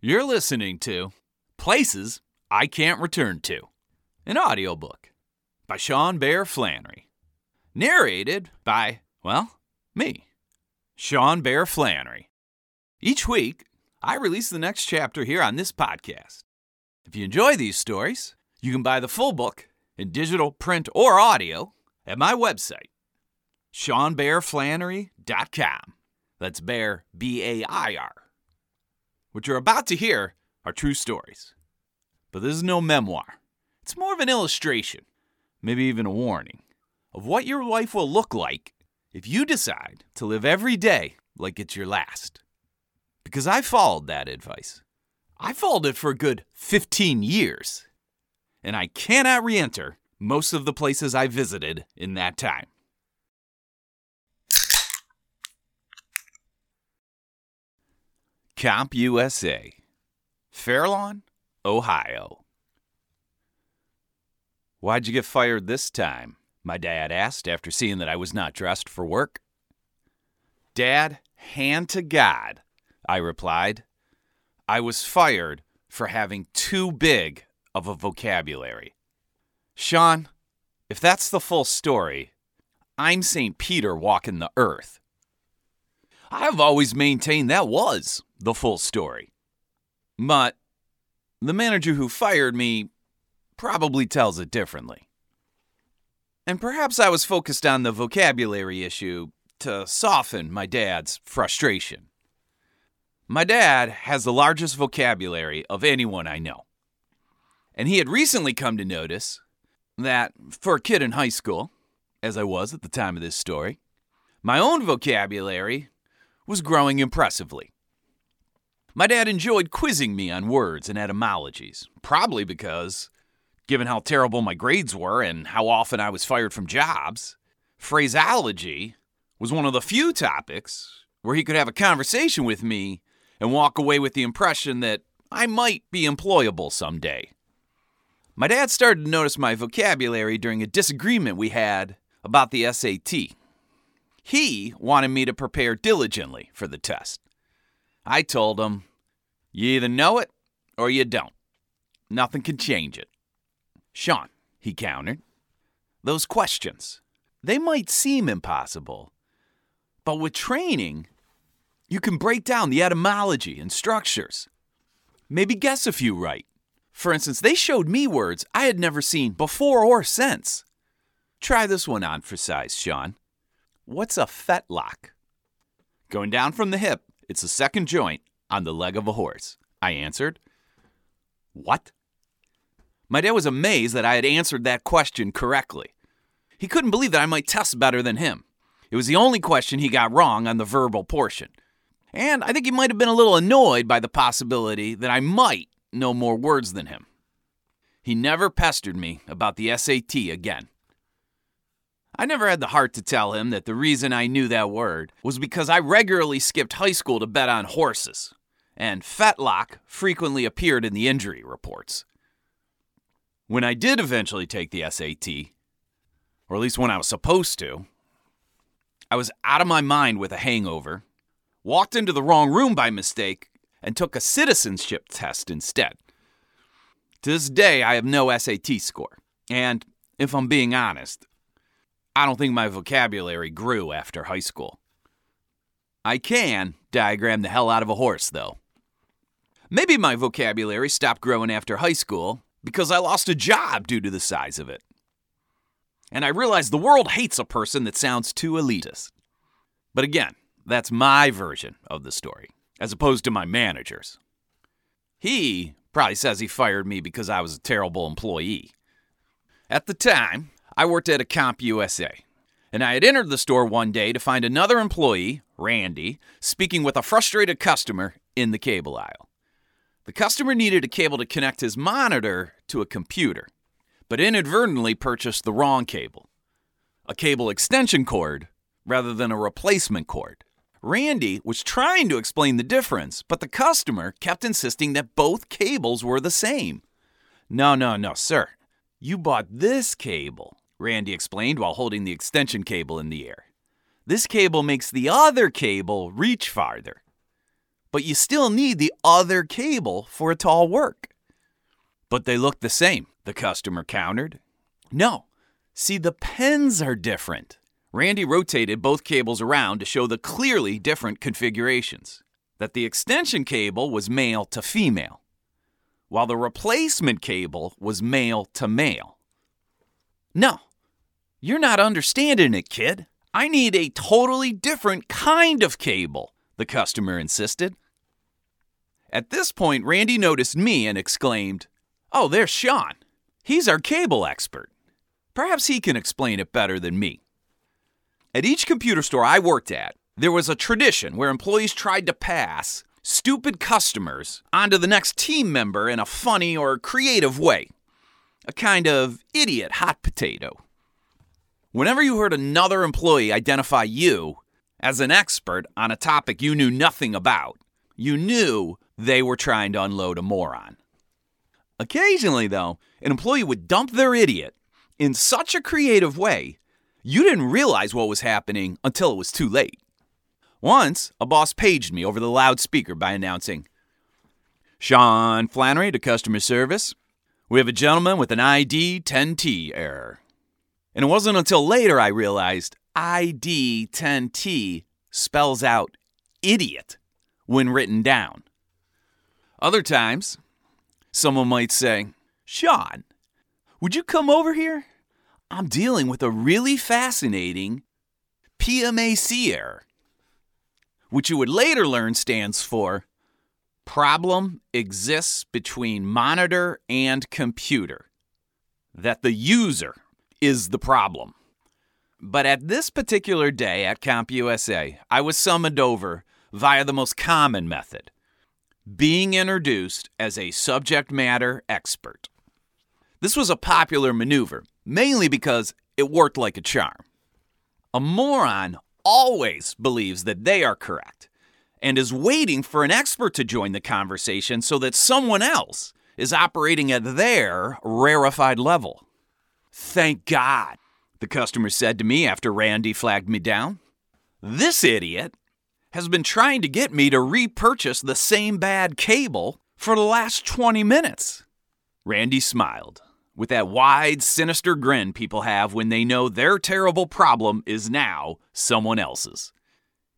You're listening to Places I Can't Return to, an audiobook by Sean Bair Flannery. Narrated by, well, me, Sean Bair Flannery. Each week, I release the next chapter here on this podcast. If you enjoy these stories, you can buy the full book in digital, print, or audio at my website, SeanBairFlannery.com. That's Bair, B A I R. What you're about to hear are true stories. But this is no memoir. It's more of an illustration, maybe even a warning, of what your life will look like if you decide to live every day like it's your last. Because I followed that advice. I followed it for a good 15 years. And I cannot re enter most of the places I visited in that time. Comp USA, Fairlawn, Ohio. Why'd you get fired this time? My dad asked after seeing that I was not dressed for work. Dad, hand to God, I replied. I was fired for having too big of a vocabulary. Sean, if that's the full story, I'm St. Peter walking the earth. I've always maintained that was the full story. But the manager who fired me probably tells it differently. And perhaps I was focused on the vocabulary issue to soften my dad's frustration. My dad has the largest vocabulary of anyone I know. And he had recently come to notice that for a kid in high school, as I was at the time of this story, my own vocabulary was growing impressively. My dad enjoyed quizzing me on words and etymologies, probably because, given how terrible my grades were and how often I was fired from jobs, phraseology was one of the few topics where he could have a conversation with me and walk away with the impression that I might be employable someday. My dad started to notice my vocabulary during a disagreement we had about the SAT. He wanted me to prepare diligently for the test. I told him, You either know it or you don't. Nothing can change it. Sean, he countered, those questions, they might seem impossible, but with training, you can break down the etymology and structures. Maybe guess a few right. For instance, they showed me words I had never seen before or since. Try this one on for size, Sean. What's a fetlock? Going down from the hip, it's the second joint on the leg of a horse. I answered. What? My dad was amazed that I had answered that question correctly. He couldn't believe that I might test better than him. It was the only question he got wrong on the verbal portion. And I think he might have been a little annoyed by the possibility that I might know more words than him. He never pestered me about the SAT again. I never had the heart to tell him that the reason I knew that word was because I regularly skipped high school to bet on horses, and fetlock frequently appeared in the injury reports. When I did eventually take the SAT, or at least when I was supposed to, I was out of my mind with a hangover, walked into the wrong room by mistake, and took a citizenship test instead. To this day, I have no SAT score, and if I'm being honest, I don't think my vocabulary grew after high school. I can diagram the hell out of a horse, though. Maybe my vocabulary stopped growing after high school because I lost a job due to the size of it. And I realized the world hates a person that sounds too elitist. But again, that's my version of the story, as opposed to my manager's. He probably says he fired me because I was a terrible employee. At the time, I worked at a Comp USA, and I had entered the store one day to find another employee, Randy, speaking with a frustrated customer in the cable aisle. The customer needed a cable to connect his monitor to a computer, but inadvertently purchased the wrong cable a cable extension cord rather than a replacement cord. Randy was trying to explain the difference, but the customer kept insisting that both cables were the same. No, no, no, sir. You bought this cable, Randy explained while holding the extension cable in the air. This cable makes the other cable reach farther. but you still need the other cable for it to all work. But they look the same, the customer countered. No, see, the pins are different. Randy rotated both cables around to show the clearly different configurations. That the extension cable was male to female, while the replacement cable was male to male. No, you're not understanding it, kid. I need a totally different kind of cable, the customer insisted. At this point, Randy noticed me and exclaimed, Oh, there's Sean. He's our cable expert. Perhaps he can explain it better than me. At each computer store I worked at, there was a tradition where employees tried to pass stupid customers onto the next team member in a funny or creative way. A kind of idiot hot potato. Whenever you heard another employee identify you as an expert on a topic you knew nothing about, you knew they were trying to unload a moron. Occasionally, though, an employee would dump their idiot in such a creative way, you didn't realize what was happening until it was too late. Once, a boss paged me over the loudspeaker by announcing, Sean Flannery to customer service. We have a gentleman with an ID 10T error. And it wasn't until later I realized ID 10T spells out idiot when written down. Other times, someone might say, Sean, would you come over here? I'm dealing with a really fascinating PMAC error which you would later learn stands for Problem Exists Between Monitor and Computer. That the user is the problem. But at this particular day at CompUSA, I was summoned over via the most common method being introduced as a subject matter expert. This was a popular maneuver, mainly because it worked like a charm. A moron always believes that they are correct and is waiting for an expert to join the conversation so that someone else is operating at their rarefied level. Thank God, the customer said to me after Randy flagged me down. This idiot has been trying to get me to repurchase the same bad cable for the last 20 minutes. Randy smiled with that wide, sinister grin people have when they know their terrible problem is now someone else's.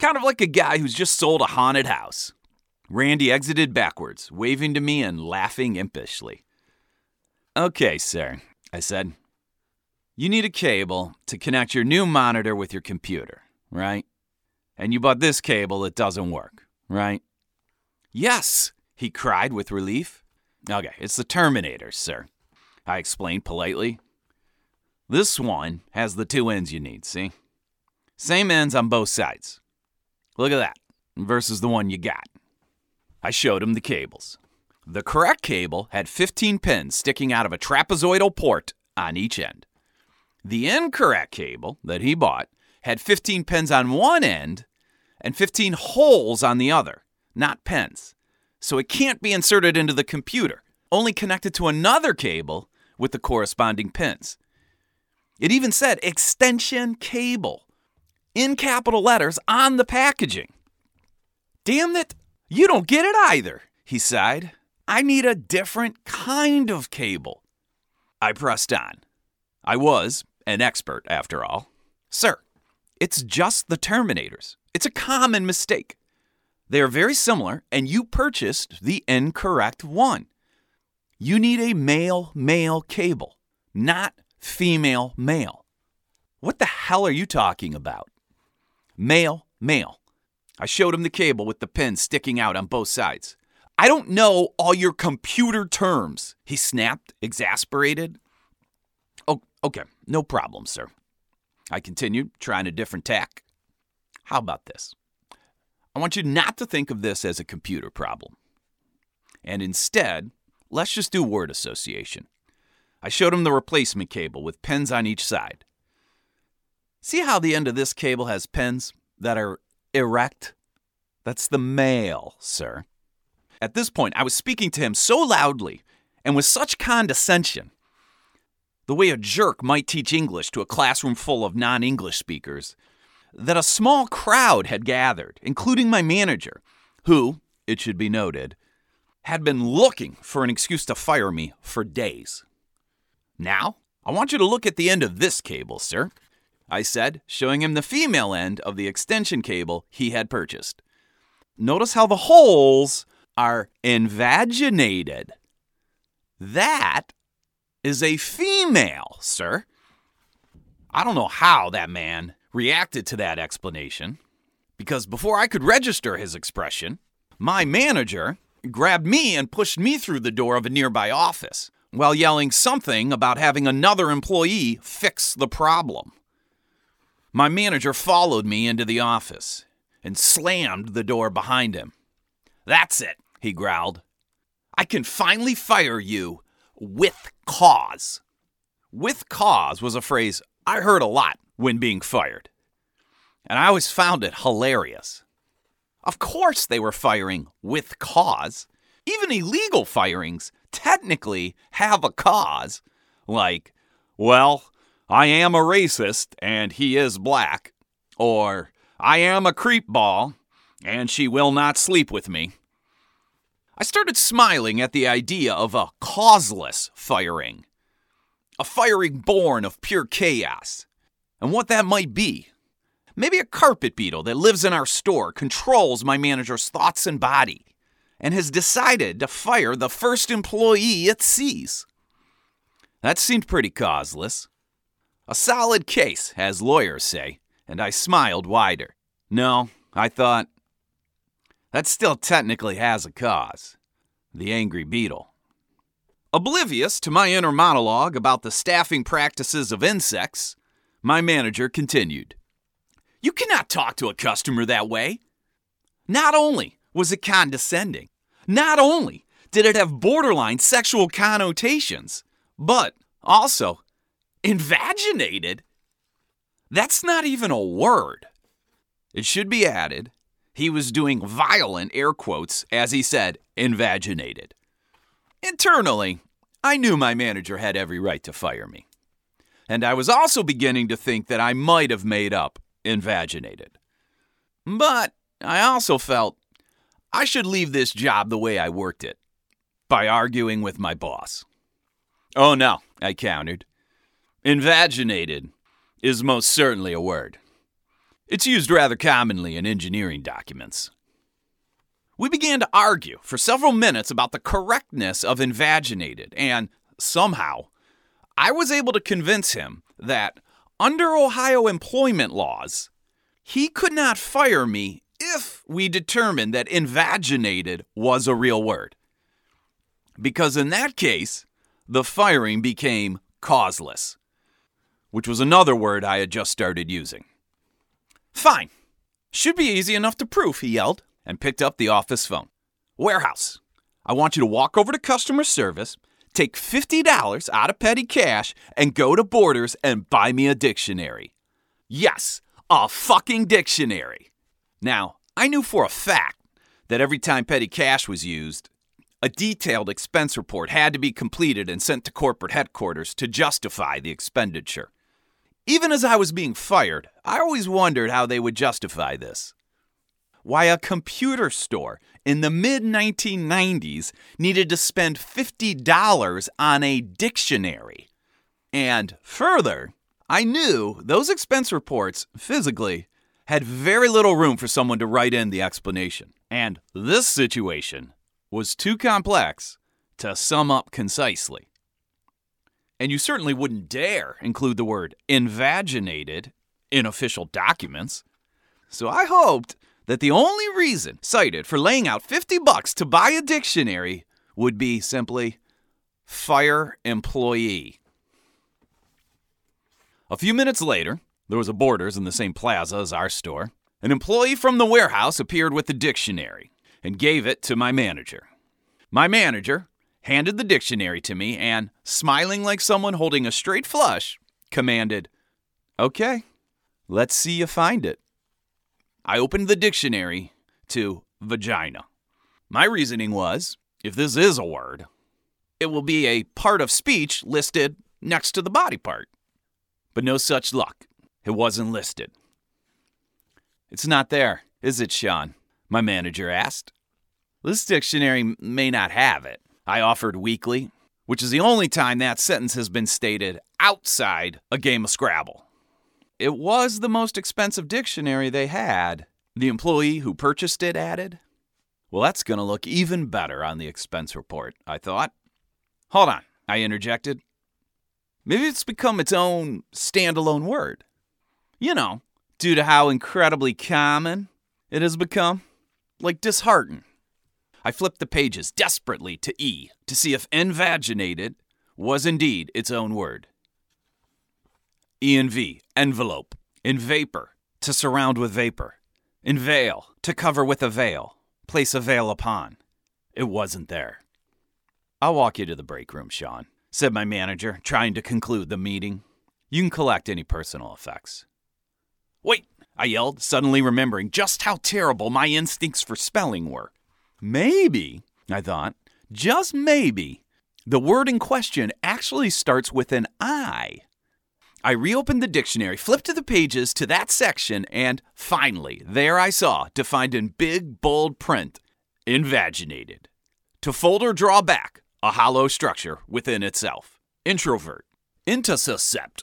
Kind of like a guy who's just sold a haunted house. Randy exited backwards, waving to me and laughing impishly. Okay, sir, I said. You need a cable to connect your new monitor with your computer, right? And you bought this cable that doesn't work, right? Yes, he cried with relief. Okay, it's the Terminator, sir. I explained politely. This one has the two ends you need, see? Same ends on both sides. Look at that, versus the one you got. I showed him the cables. The correct cable had 15 pins sticking out of a trapezoidal port on each end. The incorrect cable that he bought had 15 pins on one end and 15 holes on the other, not pins. So it can't be inserted into the computer, only connected to another cable with the corresponding pins. It even said extension cable in capital letters on the packaging. Damn it, you don't get it either, he sighed. I need a different kind of cable. I pressed on. I was an expert, after all. Sir, it's just the Terminators. It's a common mistake. They are very similar, and you purchased the incorrect one. You need a male male cable, not female male. What the hell are you talking about? Male male. I showed him the cable with the pins sticking out on both sides. I don't know all your computer terms, he snapped, exasperated. Oh, okay, no problem, sir. I continued, trying a different tack. How about this? I want you not to think of this as a computer problem, and instead Let's just do word association. I showed him the replacement cable with pins on each side. See how the end of this cable has pins that are erect? That's the male, sir. At this point, I was speaking to him so loudly and with such condescension, the way a jerk might teach English to a classroom full of non English speakers, that a small crowd had gathered, including my manager, who, it should be noted, had been looking for an excuse to fire me for days. Now, I want you to look at the end of this cable, sir, I said, showing him the female end of the extension cable he had purchased. Notice how the holes are invaginated. That is a female, sir. I don't know how that man reacted to that explanation, because before I could register his expression, my manager grabbed me and pushed me through the door of a nearby office while yelling something about having another employee fix the problem. My manager followed me into the office and slammed the door behind him. That's it, he growled. I can finally fire you with cause. With cause was a phrase I heard a lot when being fired, and I always found it hilarious. Of course, they were firing with cause. Even illegal firings technically have a cause. Like, well, I am a racist and he is black. Or, I am a creepball and she will not sleep with me. I started smiling at the idea of a causeless firing. A firing born of pure chaos. And what that might be. Maybe a carpet beetle that lives in our store controls my manager's thoughts and body and has decided to fire the first employee it sees. That seemed pretty causeless. A solid case, as lawyers say, and I smiled wider. No, I thought, that still technically has a cause the angry beetle. Oblivious to my inner monologue about the staffing practices of insects, my manager continued. You cannot talk to a customer that way. Not only was it condescending, not only did it have borderline sexual connotations, but also invaginated. That's not even a word. It should be added, he was doing violent air quotes as he said invaginated. Internally, I knew my manager had every right to fire me. And I was also beginning to think that I might have made up invaginated. But I also felt I should leave this job the way I worked it by arguing with my boss. Oh no, I countered. Invaginated is most certainly a word. It's used rather commonly in engineering documents. We began to argue for several minutes about the correctness of invaginated, and somehow I was able to convince him that under Ohio employment laws, he could not fire me if we determined that invaginated was a real word. Because in that case, the firing became causeless, which was another word I had just started using. Fine. Should be easy enough to prove, he yelled, and picked up the office phone. Warehouse. I want you to walk over to customer service take $50 out of petty cash and go to Borders and buy me a dictionary. Yes, a fucking dictionary. Now, I knew for a fact that every time petty cash was used, a detailed expense report had to be completed and sent to corporate headquarters to justify the expenditure. Even as I was being fired, I always wondered how they would justify this. Why a computer store in the mid 1990s needed to spend $50 on a dictionary. And further, I knew those expense reports physically had very little room for someone to write in the explanation. And this situation was too complex to sum up concisely. And you certainly wouldn't dare include the word invaginated in official documents. So I hoped that the only reason cited for laying out 50 bucks to buy a dictionary would be simply fire employee. A few minutes later, there was a Borders in the same plaza as our store. An employee from the warehouse appeared with the dictionary and gave it to my manager. My manager handed the dictionary to me and, smiling like someone holding a straight flush, commanded, Okay, let's see you find it. I opened the dictionary to vagina. My reasoning was if this is a word, it will be a part of speech listed next to the body part. But no such luck. It wasn't listed. It's not there, is it, Sean? My manager asked. This dictionary may not have it. I offered weakly, which is the only time that sentence has been stated outside a game of Scrabble. It was the most expensive dictionary they had. The employee who purchased it added. Well, that's going to look even better on the expense report, I thought. Hold on, I interjected. Maybe it's become its own standalone word. You know, due to how incredibly common it has become. Like dishearten. I flipped the pages desperately to E to see if invaginated was indeed its own word. E and V, envelope. In vapor, to surround with vapor. In veil, to cover with a veil. Place a veil upon. It wasn't there. I'll walk you to the break room, Sean, said my manager, trying to conclude the meeting. You can collect any personal effects. Wait, I yelled, suddenly remembering just how terrible my instincts for spelling were. Maybe, I thought, just maybe, the word in question actually starts with an I. I reopened the dictionary, flipped to the pages to that section, and finally, there I saw, defined in big, bold print, invaginated. To fold or draw back, a hollow structure within itself. Introvert. Intussuscept.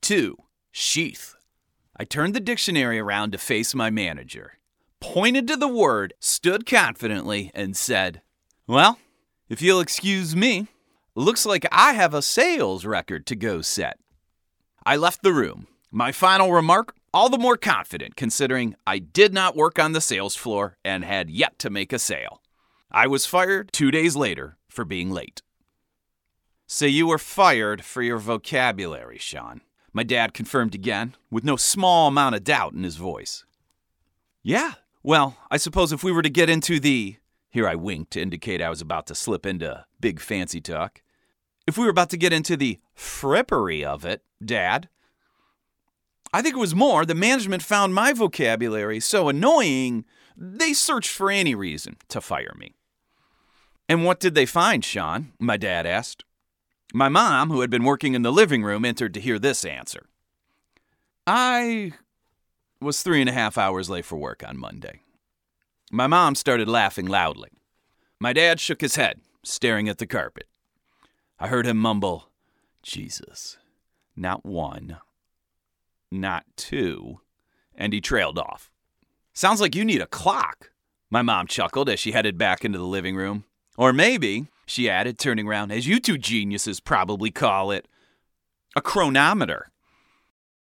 2. Sheath. I turned the dictionary around to face my manager, pointed to the word, stood confidently, and said, Well, if you'll excuse me, looks like I have a sales record to go set. I left the room. My final remark all the more confident considering I did not work on the sales floor and had yet to make a sale. I was fired two days later for being late. So you were fired for your vocabulary, Sean. My dad confirmed again, with no small amount of doubt in his voice. Yeah, well, I suppose if we were to get into the. Here I winked to indicate I was about to slip into big fancy talk. If we were about to get into the frippery of it, Dad, I think it was more the management found my vocabulary so annoying they searched for any reason to fire me. And what did they find, Sean? My dad asked. My mom, who had been working in the living room, entered to hear this answer. I was three and a half hours late for work on Monday. My mom started laughing loudly. My dad shook his head, staring at the carpet. I heard him mumble, Jesus, not one, not two, and he trailed off. Sounds like you need a clock, my mom chuckled as she headed back into the living room. Or maybe, she added, turning around, as you two geniuses probably call it, a chronometer.